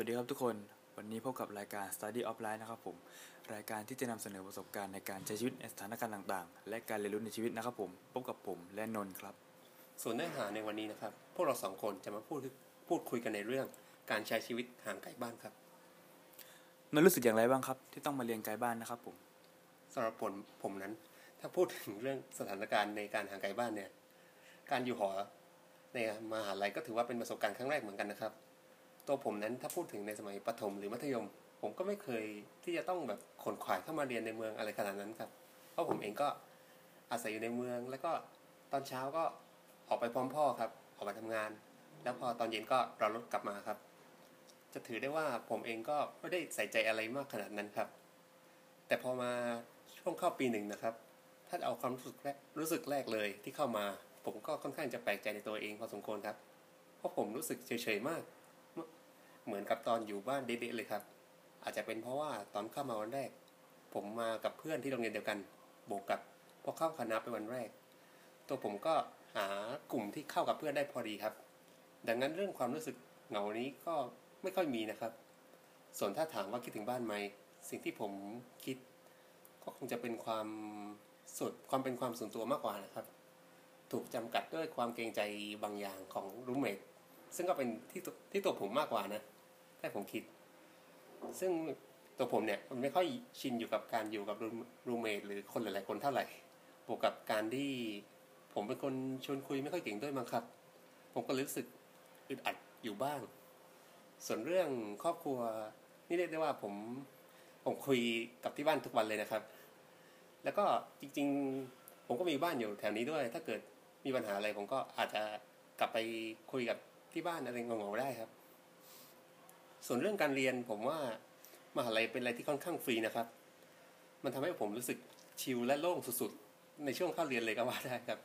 วัสดีครับทุกคน วันนี้พบกับรายการ Study of Life นะครับผม รายการที่จะนำเสนอประสบการณ์ในการใช้ชีวิตในสถานการณ์ต่างๆ และการเรียนรู้ในชีวิตนะครับผม พบกับผมและนนท์ครับ ส่วนเนื้อหาในวันนี้นะครับ พวกเราสองคนจะมาพูดพูดคุยกันในเรื่องการใช้ชีวิตห่างไกลบ้านครับนนท์รู้สึกอย่างไรบ้างครับ ที่ต้องมาเรียนไกลบ้านนะครับผมสำหรับผมผมนั้น ถ้าพูดถึงเรื่องสถานการณ์ในการห่างไกลบ้านเนี่ย การอยู่หอในมหาลัยก็ถือว่าเป็นประสบการณ์ครั้งแรกเหมือนกันนะครับ ตัวผมนั้นถ้าพูดถึงในสมัยประถมหรือมัธยม ผมก็ไม่เคยที่จะต้องแบบขนขวายเข้ามาเรียนในเมืองอะไรขนาดนั้นครับ เพราะผมเองก็อาศัยอยู่ในเมือง แล้วก็ตอนเช้าก็ออกไปพร้อมพ่อครับ ออกไปทำงาน แล้วพอตอนเย็นก็รอรถกลับมาครับ จะถือได้ว่าผมเองก็ไม่ได้ใส่ใจอะไรมากขนาดนั้นครับ แต่พอมาช่วงเข้าปีหนึ่งนะครับ ถ้าเอาความรู้สึกแรกรู้สึกแรกเลยที่เข้ามา ผมก็ค่อนข้างจะแปลกใจในตัวเองพอสมควรครับ เพราะผมรู้สึกเฉยๆมาก เหมือนกับตอนอยู่บ้านเด็กๆเลยครับ อาจจะเป็นเพราะว่าตอนเข้ามาวันแรก ผมมากับเพื่อนที่โรงเรียนเดียวกัน บวกกับพอเข้าคณะเป็นวันแรก ตัวผมก็หากลุ่มที่เข้ากับเพื่อนได้พอดีครับ ดังนั้นเรื่องความรู้สึกเหงานี้ก็ไม่ค่อยมีนะครับ ส่วนถ้าถามว่าคิดถึงบ้านไหมสิ่งที่ผมคิด ก็คงจะเป็นความสุดความเป็นความส่วนตัวมากกว่านะครับ ถูกจำกัดด้วยความเกรงใจบางอย่างของรูมเมทซึ่งก็เป็นที่ตัวที่ตัวผมมากกว่านะ ถ้าผมคิด ซึ่งตัวผมเนี่ยมันไม่ค่อยชินอยู่กับการอยู่กับรูเมทหรือคนหลาย ๆ คนเท่าไหร่บวกกับการที่ผมเป็นคนชวนคุยไม่ค่อยเก่งด้วยมั้งครับ ผมก็รู้สึกอึดอัดอยู่บ้าง ส่วนเรื่องครอบครัวนี่เรียกได้ว่าผมผมคุยกับที่บ้านทุกวันเลยนะครับ แล้วก็จริง ๆ ผมก็มีบ้านอยู่แถวนี้ด้วย ถ้าเกิดมีปัญหาอะไรผมก็อาจจะกลับไปคุยกับที่บ้านอะไรงงๆได้ครับ ส่วนเรื่องการเรียนผมว่ามหาลัยเป็นอะไรที่ค่อนข้างฟรีนะครับ มันทำให้ผมรู้สึกชิลและโล่งสุดๆ ในช่วงเข้าเรียนเลยก็ว่าได้ครับ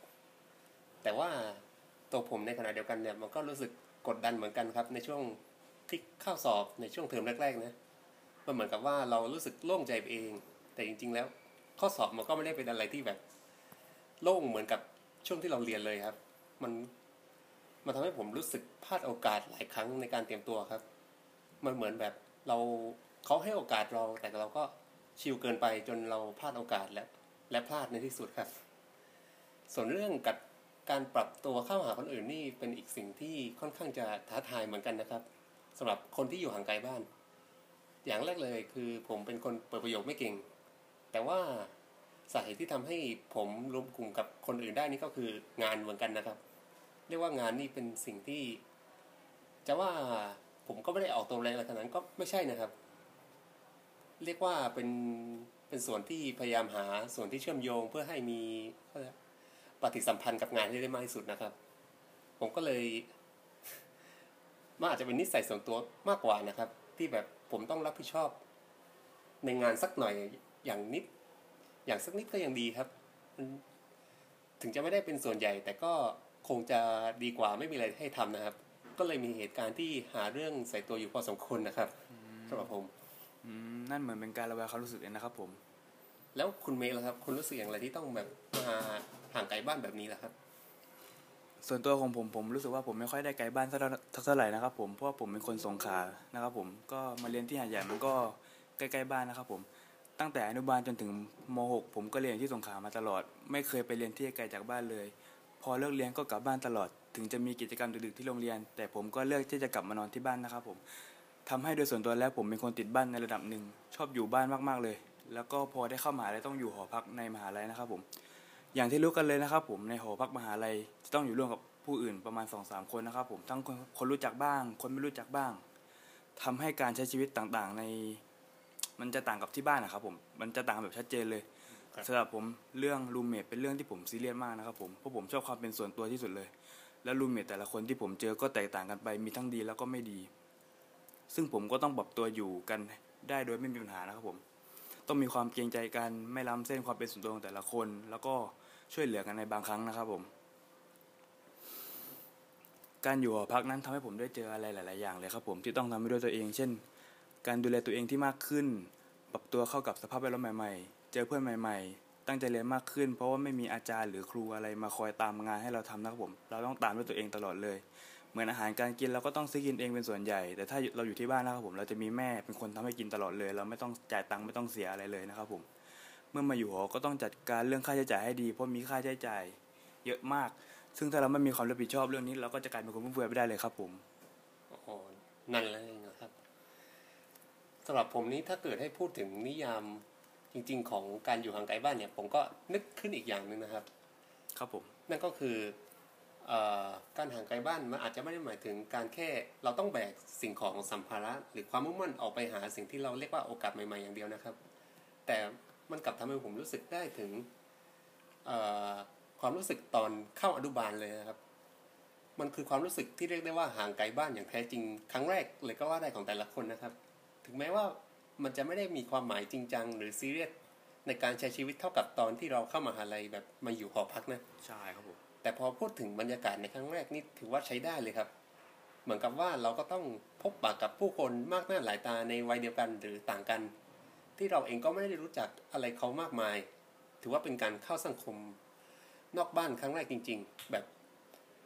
แต่ว่าตัวผมในขณะเดียวกันเนี่ยมันก็รู้สึกกดดันเหมือนกันครับ ในช่วงที่เข้าสอบในช่วงเทอมแรกๆนะมันเหมือนกับว่าเรารู้สึกโล่งใจเอง แต่จริง ๆ แล้ว ข้อสอบมันก็ไม่ได้เป็นอะไรที่แบบ โล่งเหมือนกับช่วงที่เราเรียนเลยครับ มันมันทำให้ผมรู้สึกพลาดโอกาสหลายครั้งในการเตรียมตัวครับ มันเหมือนแบบเราเขาให้โอกาสเราแต่เราก็ชิลเกินไปจนเราพลาดโอกาสและและพลาดในที่สุดครับ ส่วนเรื่องกับการปรับตัวเข้าหาคนอื่นนี่เป็นอีกสิ่งที่ค่อนข้างจะท้าทายเหมือนกันนะครับสำหรับคนที่อยู่ห่างไกลบ้าน อย่างแรกเลยคือผมเป็นคนเปิดประโยคไม่เก่ง แต่ว่าสาเหตุที่ทำให้ผมรวมกลุ่มกับคนอื่นได้นี่ก็คืองานเหมือนกันนะครับ เรียกว่างานนี่เป็นสิ่งที่ จะว่า ผมก็ไม่ได้ออกตัวแรงอะไรขนาดนั้นก็ไม่ใช่นะครับ เรียกว่าเป็นเป็นส่วนที่พยายามหาส่วนที่เชื่อมโยงเพื่อให้มีปฏิสัมพันธ์กับงานให้ได้มากที่สุดนะครับ ผมก็เลยมันอาจจะเป็นนิสัยส่วนตัวมากกว่านะครับ ที่แบบผมต้องรับผิดชอบ ในงานสักหน่อยอย่างนิด อย่างสักนิดก็ยังดีครับ ถึงจะไม่ได้เป็นส่วนใหญ่ แต่ก็คงจะดีกว่าไม่มีอะไรให้ทำนะครับ ก็เลยมีเหตุการณ์ที่หาเรื่องใส่ตัวอยู่พอสมควรนะครับสำหรับผมอืมนั่นเหมือนเป็นการระบายความรู้สึกเลยนะครับ ผม แล้วคุณเมย์ล่ะครับ คุณรู้สึกอย่างไรที่ต้องแบบมาห่างไกลบ้านแบบนี้ล่ะครับ ส่วนตัวของผมผมรู้สึกว่าผมไม่ค่อยได้ไกลบ้านเท่าเท่าไหร่นะครับ ผมเพราะว่าผมเป็นคนสงขลานะครับ ผมก็มาเรียนที่หาดใหญ่มันก็ใกล้ๆบ้านนะครับ ผมตั้งแต่อนุบาลจนถึงม .6 ผมก็เรียนที่สงขลามาตลอด ไม่เคยไปเรียนที่ไกลจากบ้านเลย พอเลิกเรียนก็กลับบ้านตลอด ถึงจะมีกิจกรรมดึกๆที่โรงเรียน แต่ผมก็เลือกที่จะกลับมานอนที่บ้านนะครับผมทำให้โดยส่วนตัวแล้วผมเป็นคนติดบ้านในระดับหนึ่ง ชอบอยู่บ้านมากๆเลย แล้วก็พอได้เข้ามหาลัยต้องอยู่หอพักในมหาลัยนะครับผม อย่างที่รู้กันเลยนะครับ ผมในหอพักมหาลัยจะต้องอยู่ร่วมกับผู้อื่นประมาณ2อสคนนะครับผมทั้งคนคนรู้จักบ้าง คนไม่รู้จักบ้างทำให้การใช้ชีวิตต่างๆใน มันจะต่างกับที่บ้านนะครับผมมันจะต่างแบบชัดเจนเลย สำหรับผมเรื่องรูมเมทเป็นเรื่องที่ผมซีเรียสมากนะครับผมเพราะผมชอบความเป็นส่วนตัวที่สุดเลย แล้วรูมเมทแต่ละคนที่ผมเจอก็แตกต่างกันไปมีทั้งดีแล้วก็ไม่ดี ซึ่งผมก็ต้องปรับตัวอยู่กันได้โดยไม่มีปัญหานะครับผม ต้องมีความเกรงใจกันไม่ล้ำเส้นความเป็นส่วนตัวของแต่ละคน แล้วก็ช่วยเหลือกันในบางครั้งนะครับผม การอยู่หอพักนั้นทำให้ผมได้เจออะไรหลาย ๆ อย่างเลยครับผมที่ต้องทำด้วยตัวเอง เช่น การดูแลตัวเองที่มากขึ้น ปรับตัวเข้ากับสภาพแวดล้อมใหม่ ๆ เจอเพื่อนใหม่ ๆ ตั้งใจเรียนมากขึ้น เพราะว่าไม่มีอาจารย์หรือครูอะไรมาคอยตามงานให้เราทำนะครับผม เราต้องตามด้วยตัวเองตลอดเลย เหมือนอาหารการกินเราก็ต้องซื้อกินเองเป็นส่วนใหญ่ แต่ถ้าเราอยู่ที่บ้านนะครับผมเราจะมีแม่เป็นคนทำให้กินตลอดเลย เราไม่ต้องจ่ายตังค์ไม่ต้องเสียอะไรเลยนะครับผม เมื่อมาอยู่หอก็ต้องจัดการเรื่องค่าใช้จ่ายให้ดี เพราะมีค่าใช้จ่าย เยอะมาก ซึ่งถ้าเราไม่มีความรับผิดชอบเรื่องนี้เราก็จะกลายเป็นคนฟุ่มเฟือยไปได้เลยครับผมอ้โหนั่นเลยนะครับสำหรับผมนี้ถ้าเกิดให้พูดถึงนิยาม จริง ๆ ของการอยู่ห่างไกลบ้านเนี่ย ผมก็นึกขึ้นอีกอย่างหนึ่งนะครับ ครับผม นั่นก็คือเออการห่างไกลบ้านมันอาจจะไม่ได้หมายถึงการแค่เราต้องแบกสิ่งของสัมภาระ หรือความมุ่งมั่นออกไปหาสิ่งที่เราเรียกว่าโอกาสใหม่ๆอย่างเดียวนะครับ แต่มันกลับทำให้ผมรู้สึกได้ถึงเอ่อความรู้สึกตอนเข้าอนุบาลเลยนะครับ มันคือความรู้สึกที่เรียกได้ว่าห่างไกลบ้านอย่างแท้จริง ครั้งแรกเลยก็ว่าได้ของแต่ละคนนะครับ ถึงแม้ว่า มันจะไม่ได้มีความหมายจริงจังหรือซีเรียสในการใช้ชีวิตเท่ากับตอนที่เราเข้ามาหาลัยแบบมาอยู่หอพักนะใช่ครับผมแต่พอพูดถึงบรรยากาศในครั้งแรกนี่ถือว่าใช้ได้เลยครับ เหมือนกับว่าเราก็ต้องพบปะกับผู้คนมากหน้าหลายตาในวัยเดียวกันหรือต่างกัน ที่เราเองก็ไม่ได้รู้จักอะไรเขามากมาย ถือว่าเป็นการเข้าสังคม นอกบ้านครั้งแรกจริง ๆ แบบ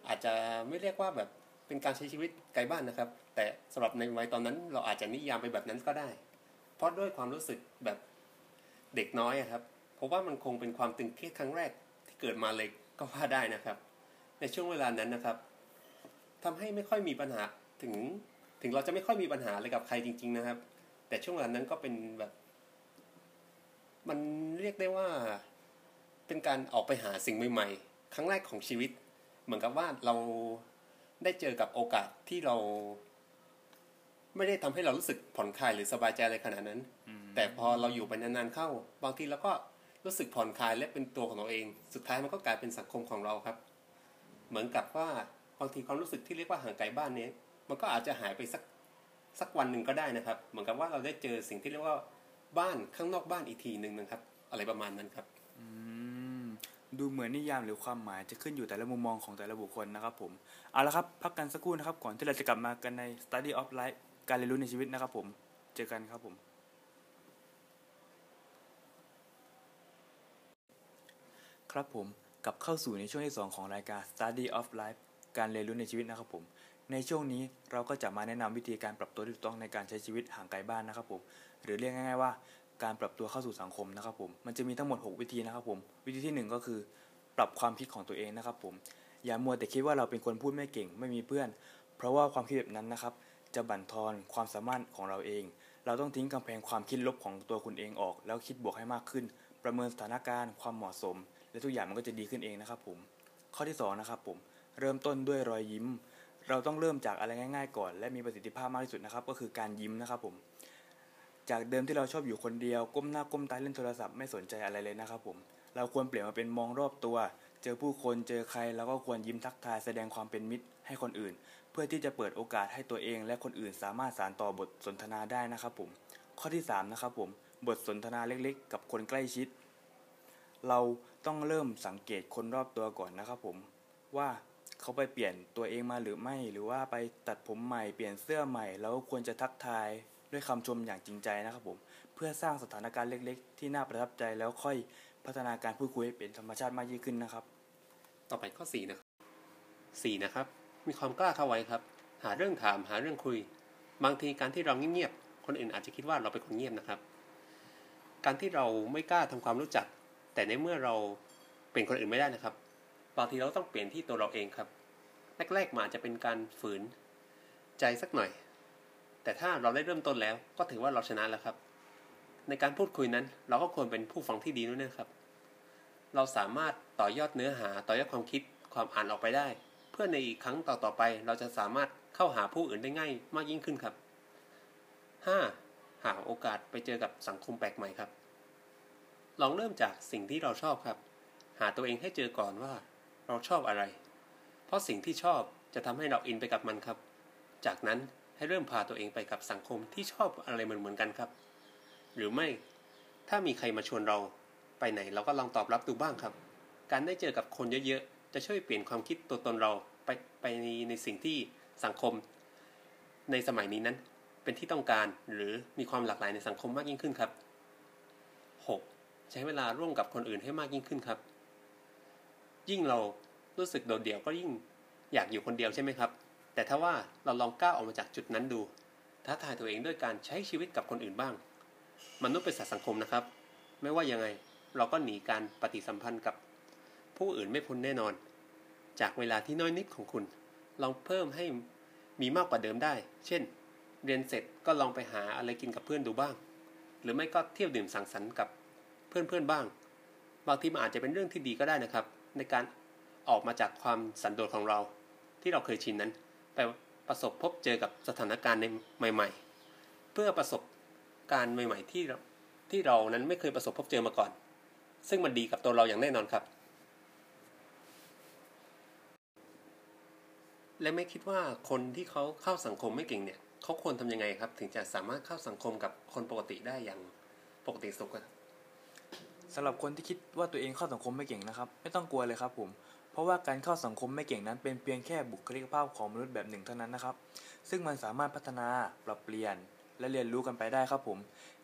อาจจะไม่เรียกว่าแบบเป็นการใช้ชีวิตไกลบ้านนะครับ แต่สำหรับในวัยตอนนั้นเราอาจจะนิยามไปแบบนั้นก็ได้ เพราะด้วยความรู้สึกแบบเด็กน้อยครับ เพราะว่ามันคงเป็นความตึงเครียดครั้งแรกที่เกิดมาเลยก็ว่าได้นะครับ ในช่วงเวลานั้นนะครับทำให้ไม่ค่อยมีปัญหาถึงถึงเราจะไม่ค่อยมีปัญหาอะไรกับใครจริง ๆ นะครับ แต่ช่วงเวลานั้นก็เป็นแบบ มันเรียกได้ว่า เป็นการออกไปหาสิ่งใหม่ๆ ครั้งแรกของชีวิต เหมือนกับว่าเราได้เจอกับโอกาสที่เรา ไม่ได้ทำให้เรารู้สึกผ่อนคลายหรือสบายใจอะไรขนาดนั้น แต่พอเราอยู่ไปนานๆเข้า บางทีเราก็รู้สึกผ่อนคลายและเป็นตัวของเราเอง สุดท้ายมันก็กลายเป็นสังคมของเราครับ เหมือนกับว่าบางทีความรู้สึกที่เรียกว่าห่างไกลบ้านเนี้ยมันก็อาจจะหายไปสักสักวันหนึ่งก็ได้นะครับ เหมือนกับว่าเราได้เจอสิ่งที่เรียกว่าบ้านข้างนอกบ้านอีกทีหนึ่งนะครับ อะไรประมาณนั้นครับอืมดูเหมือนนิยามหรือความหมายจะขึ้นอยู่แต่ละมุมมองของแต่ละบุคคลนะครับผม เอาละครับ พักกันสักครู่นะครับ ก่อนที่เราจะกลับมากันใน Study of Life การเรียนรู้ในชีวิตนะครับผม เจอกันครับผม ครับผมกลับเข้าสู่ในช่วงที่ 2 ของรายการ Study of Life การเรียนรู้ในชีวิตนะครับผม ในช่วงนี้เราก็จะมาแนะนำวิธีการปรับตัวที่ถูกต้องในการใช้ชีวิตห่างไกลบ้านนะครับผม หรือเรียกง่ายๆว่าการปรับตัวเข้าสู่สังคมนะครับผม มันจะมีทั้งหมด 6 วิธีนะครับผม วิธีที่ 1 ก็คือปรับความคิดของตัวเองนะครับผม อย่ามัวแต่คิดว่าเราเป็นคนพูดไม่เก่ง ไม่มีเพื่อน เพราะว่าความคิดแบบนั้นนะครับ จะบั่นทอนความสามารถของเราเอง เราต้องทิ้งกำแพงความคิดลบของตัวคุณเองออก แล้วคิดบวกให้มากขึ้น ประเมินสถานการณ์ความเหมาะสม และทุกอย่างมันก็จะดีขึ้นเองนะครับผม ข้อที่สองนะครับผม เริ่มต้นด้วยรอยยิ้ม เราต้องเริ่มจากอะไรง่าย ๆ ก่อน และมีประสิทธิภาพมากที่สุดนะครับ ก็คือการยิ้มนะครับผม จากเดิมที่เราชอบอยู่คนเดียว ก้มหน้าก้มตาเล่นโทรศัพท์ไม่สนใจอะไรเลยนะครับผม เราควรเปลี่ยนมาเป็นมองรอบตัว เจอผู้คน เจอใคร แล้วก็ควรยิ้มทักทายแสดงความเป็นมิตรให้คนอื่น พื่อที่จะเปิดโอกาสให้ตัวเอง และคนอื่นสามารถสานต่อบทสนทนาได้นะครับผม ข้อที่สามนะครับผมบทสนทนาเล็กๆ กับคนใกล้ชิด เราต้องเริ่มสังเกตคนรอบตัวก่อนนะครับผมว่าเขาไปเปลี่ยนตัวเองมาหรือไม่ หรือว่าไปตัดผมใหม่เปลี่ยนเสื้อใหม่ แล้วควรจะทักทายด้วยคำชมอย่างจริงใจนะครับผม เพื่อสร้างสถานการณ์เล็กๆ ที่น่าประทับใจแล้วค่อยพัฒนาการพูดคุยให้เป็นธรรมชาติมากยิ่งขึ้นนะครับ ต่อไปข้อสี่นะครับสี่นะครับ มีความกล้าเข้าไว้ครับ หาเรื่องถามหาเรื่องคุย บางทีการที่เราเงียบๆคนอื่นอาจจะคิดว่าเราเป็นคนเงียบนะครับ การที่เราไม่กล้าทำความรู้จัก แต่ในเมื่อเราเปลี่ยนคนอื่นไม่ได้นะครับ บางทีเราต้องเปลี่ยนที่ตัวเราเองครับแรกๆมาอาจจะเป็นการฝืนใจสักหน่อย แต่ถ้าเราได้เริ่มต้นแล้ว ก็ถือว่าเราชนะแล้วครับ ในการพูดคุยนั้น เราก็ควรเป็นผู้ฟังที่ดีด้วยนะครับ เราสามารถต่อยอดเนื้อหาต่อยอดความคิดความอ่านออกไปได้ พื่อในอีกครั้งต่อๆไป เราจะสามารถเข้าหาผู้อื่นได้ง่ายมากยิ่งขึ้นครับ 5. หาโอกาสไปเจอกับสังคมแปลกใหม่ครับ ลองเริ่มจากสิ่งที่เราชอบครับ หาตัวเองให้เจอก่อนว่า เราชอบอะไร เพราะสิ่งที่ชอบจะทำให้เราอินไปกับมันครับ จากนั้นให้เริ่มพาตัวเองไปกับสังคมที่ชอบอะไรเหมือนๆกันครับ หรือไม่ ถ้ามีใครมาชวนเรา ไปไหนเราก็ลองตอบรับดูบ้างครับ การได้เจอกับคนเยอะๆ จะช่วยเปลี่ยนความคิดตัวตนเราไปไปในสิ่งที่สังคม ในสมัยนี้นั้น เป็นที่ต้องการหรือมีความหลากหลายในสังคมมากยิ่งขึ้นครับ 6. ใช้เวลาร่วมกับคนอื่นให้มากยิ่งขึ้นครับ ยิ่งเรารู้สึกโดดเดี่ยวก็ยิ่งอยากอยู่คนเดียวใช่ไหมครับแแต่ถ้าว่าเราลองก้าวออกมาจากจุดนั้นดูท้าทายตัวเองด้วยการใช้ชีวิตกับคนอื่นบ้าง มนุษย์เป็นสัตว์สังคมนะครับ ไม่ว่ายังไงเราก็หนีการปฏิสัมพันธ์กับ ผู้อื่นไม่พ้นแน่นอน จากเวลาที่น้อยนิดของคุณ ลองเพิ่มให้มีมากกว่าเดิมได้ เช่น เรียนเสร็จก็ลองไปหาอะไรกินกับเพื่อนดูบ้าง หรือไม่ก็เที่ยวดื่มสังสรรค์กับเพื่อนๆบ้าง บางทีมันอาจจะเป็นเรื่องที่ดีก็ได้นะครับ ในการออกมาจากความสันโดษของเรา ที่เราเคยชินนั้น ไปประสบพบเจอกับสถานการณ์ในใหม่ ๆ เพื่อประสบการณ์ใหม่ ๆ ที่ที่เรานั้นไม่เคยประสบพบเจอมาก่อน ซึ่งมันดีกับตัวเราอย่างแน่นอนครับ และไม่คิดว่าคนที่เขาเข้าสังคมไม่เก่งเนี่ยเขาควรทำยังไงครับ ถึงจะสามารถเข้าสังคมกับคนปกติได้อย่างปกติสุขครับสำหรับคนที่คิดว่าตัวเองเข้าสังคมไม่เก่งนะครับ ไม่ต้องกลัวเลยครับผมเพราะว่าการเข้าสังคมไม่เก่งนั้น เป็นเพียงแค่บุคลิกภาพของมนุษย์แบบหนึ่งเท่านั้นนะครับ ซึ่งมันสามารถพัฒนาปรับเปลี่ยน และเรียนรู้กันไปได้ครับผม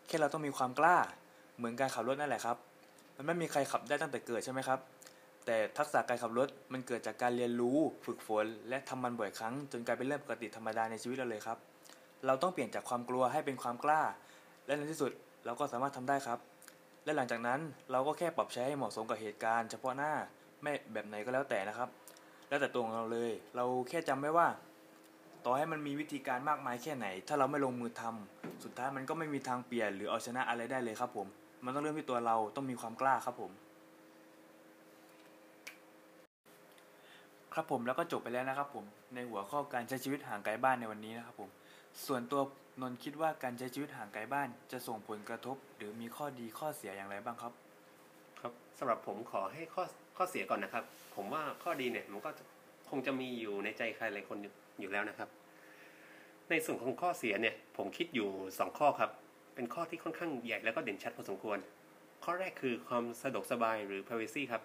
แค่เราต้องมีความกล้า เหมือนการขับรถนั่นแหละครับ มันไม่มีใครขับได้ตั้งแต่เกิดใช่ไหมครับ แต่ทักษะการขับรถมันเกิดจากการเรียนรู้ ฝึกฝน และทำมันบ่อยครั้ง จนกลายเป็นเรื่องปกติธรรมดาในชีวิตเราเลยครับ เราต้องเปลี่ยนจากความกลัวให้เป็นความกล้า และในที่สุดเราก็สามารถทำได้ครับ และหลังจากนั้นเราก็แค่ปรับใช้ให้เหมาะสมกับเหตุการณ์เฉพาะหน้าไม่แบบไหนก็แล้วแต่นะครับ แล้วแต่ตัวของเราเลย เราแค่จำไว้ว่า ต่อให้มันมีวิธีการมากมายแค่ไหน ถ้าเราไม่ลงมือทำสุดท้ายมันก็ไม่มีทางเปลี่ยนหรือเอาชนะอะไรได้เลยครับผม มันต้องเริ่มที่ตัวเราต้องมีความกล้าครับผม ครับผมแล้วก็จบไปแล้วนะครับผมในหัวข้อการใช้ชีวิตห่างไกลบ้านในวันนี้นะครับผมส่วนตัวนนท์คิดว่าการใช้ชีวิตห่างไกลบ้านจะส่งผลกระทบ หรือมีข้อดีข้อเสียอย่างไรบ้างครับ ครับสำหรับผมขอให้ข้อข้อเสียก่อนนะครับ ผมว่าข้อดีเนี่ยมันก็คงจะมีอยู่ในใจใครหลายคนอยู่อยู่แล้วนะครับ ในส่วนของข้อเสียเนี่ยผมคิดอยู่สองข้อครับ เป็นข้อที่ค่อนข้างใหญ่แล้วก็เด่นชัดพอสมควร ข้อแรกคือความสะดวกสบายหรือ privacy ครับ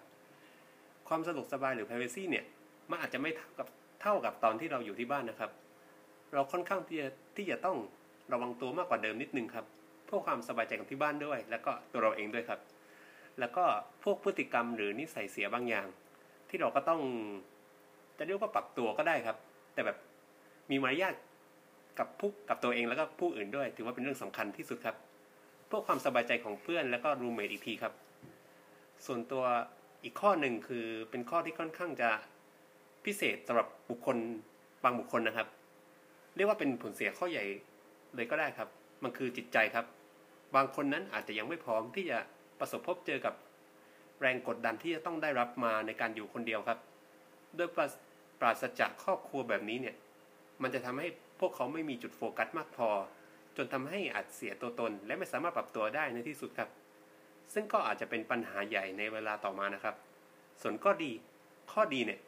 ความสะดวกสบายหรือ privacy เนี่ย มันอาจจะไม่เท่ากับเท่ากับตอนที่เราอยู่ที่บ้านนะครับ เราค่อนข้างที่จะที่จะต้องระวังตัวมากกว่าเดิมนิดนึงครับเพื่อความสบายใจของที่บ้านด้วย แล้วก็ตัวเราเองด้วยครับ แล้วก็พวกพฤติกรรมหรือนิสัยเสียบางอย่าง ที่เราก็ต้องจะเรียกว่าปรับตัวก็ได้ครับ แต่แบบมีมารยาทกับผู้กับตัวเองแล้วก็ผู้อื่นด้วย ถือว่าเป็นเรื่องสำคัญที่สุดครับเพื่อความสบายใจของเพื่อนแล้วก็รูเมทอีกทีครับ ส่วนตัวอีกข้อหนึ่งคือเป็นข้อที่ค่อนข้างจะ พิเศษสำหรับบุคคลบางบุคคลนะครับ เรียกว่าเป็นผลเสียข้อใหญ่เลยก็ได้ครับ มันคือจิตใจครับ บางคนนั้นอาจจะยังไม่พร้อมที่จะประสบพบเจอกับแรงกดดันที่จะต้องได้รับมาในการอยู่คนเดียวครับ ด้วยปราปราศจากครอบครัวแบบนี้เนี่ย มันจะทำให้พวกเขาไม่มีจุดโฟกัสมากพอ จนทำให้อาจเสียตัวตน และไม่สามารถปรับตัวได้ในที่สุดครับ ซึ่งก็อาจจะเป็นปัญหาใหญ่ในเวลาต่อมานะครับ ส่วนก็ดี ข้อดีเนี่ย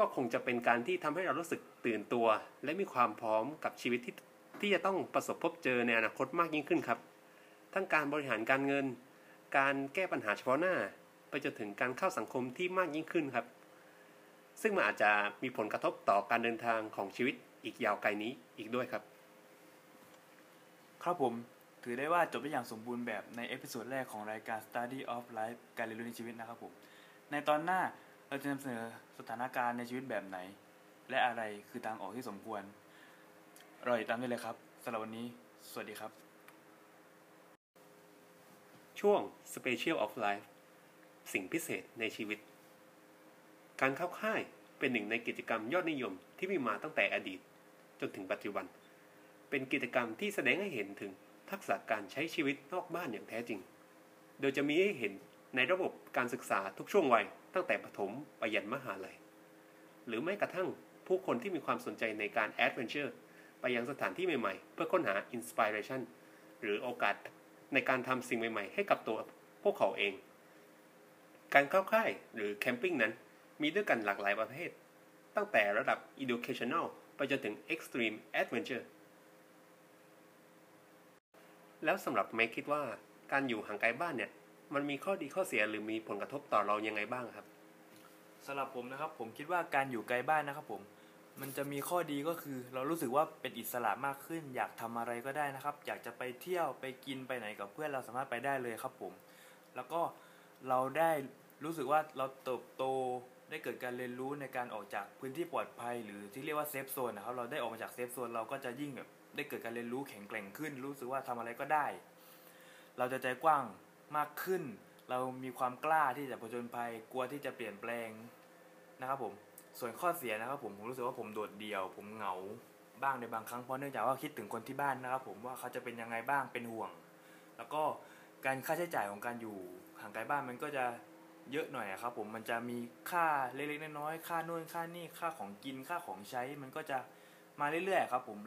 ก็คงจะเป็นการที่ทำให้เรารู้สึกตื่นตัว และมีความพร้อมกับชีวิตที่ที่จะต้องประสบพบเจอในอนาคตมากยิ่งขึ้นครับ ทั้งการบริหารการเงิน การแก้ปัญหาเฉพาะหน้า ไปจนถึงการเข้าสังคมที่มากยิ่งขึ้นครับ ซึ่งมันอาจจะมีผลกระทบต่อการเดินทางของชีวิตอีกยาวไกลนี้อีกด้วยครับ ครับผมถือได้ว่าจบได้อย่างสมบูรณ์แบบใน episode แรกของรายการ Study of Life การเรียนรู้ในชีวิตนะครับผม ในตอนหน้า เราจะนำเสนอสถานการณ์ในชีวิตแบบไหน และอะไรคือทางออกที่สมควรรอติดตามได้เลยครับสำหรับวันนี้ สวัสดีครับ ช่วง Special of Life สิ่งพิเศษในชีวิต การเข้าค่ายเป็นหนึ่งในกิจกรรมยอดนิยมที่มีมาตั้งแต่อดีต จนถึงปัจจุบัน เป็นกิจกรรมที่แสดงให้เห็นถึงทักษะการใช้ชีวิตนอกบ้านอย่างแท้จริง โดยจะมีให้เห็นในระบบการศึกษาทุกช่วงวัย ตั้งแต่ประถมไปยันมหาลัย หรือแม้กระทั่งผู้คนที่มีความสนใจในการ adventure ไปยังสถานที่ใหม่ๆ เพื่อค้นหา inspiration หรือโอกาสในการทำสิ่งใหม่ๆ ให้กับตัวพวกเขาเอง การเข้าค่ายหรือ camping นั้นมีด้วยกันหลากหลายประเภท ตั้งแต่ระดับ educational ไปจนถึง extreme adventure แล้วสำหรับแม็กคิดว่าการอยู่ห่างไกลบ้านเนี่ย มันมีข้อดีข้อเสียหรือมีผลกระทบต่อเรายังไงบ้างครับสำหรับผมนะครับ ผมคิดว่าการอยู่ไกลบ้านนะครับผม มันจะมีข้อดีก็คือ เรารู้สึกว่าเป็นอิสระมากขึ้น อยากทำอะไรก็ได้นะครับ อยากจะไปเที่ยวไปกินไปไหนกับเพื่อนเราสามารถไปได้เลยครับผม แล้วก็เราได้รู้สึกว่าเราเติบโตได้เกิดการเรียนรู้ในการออกจากพื้นที่ปลอดภัย หรือที่เรียกว่า safe zone นะครับเราได้ออกมาจาก safe zone เราก็จะยิ่งแบบได้เกิดการเรียนรู้แข็งแกร่งขึ้น รู้สึกว่าทำอะไรก็ได้ เราจะใจกว้าง มากขึ้น เรามีความกล้าที่จะผจญภัยกลัวที่จะเปลี่ยนแปลงนะครับผมส่วนข้อเสียนะครับผมผมรู้สึกว่าผมโดดเดี่ยว ผมเหงาบ้างในบางครั้งเพราะเนื่องจากว่าคิดถึงคนที่บ้านนะครับ ผมว่าเขาจะเป็นยังไงบ้างเป็นห่วง แล้วก็การค่าใช้จ่ายของการอยู่ห่างไกลบ้านมันก็จะเยอะหน่อยครับผมมันจะมีค่าเล็กๆน้อยๆค่านู่นค่านี่ค่าของกินค่าของใช้มันก็จะมาเรื่อยๆครับผม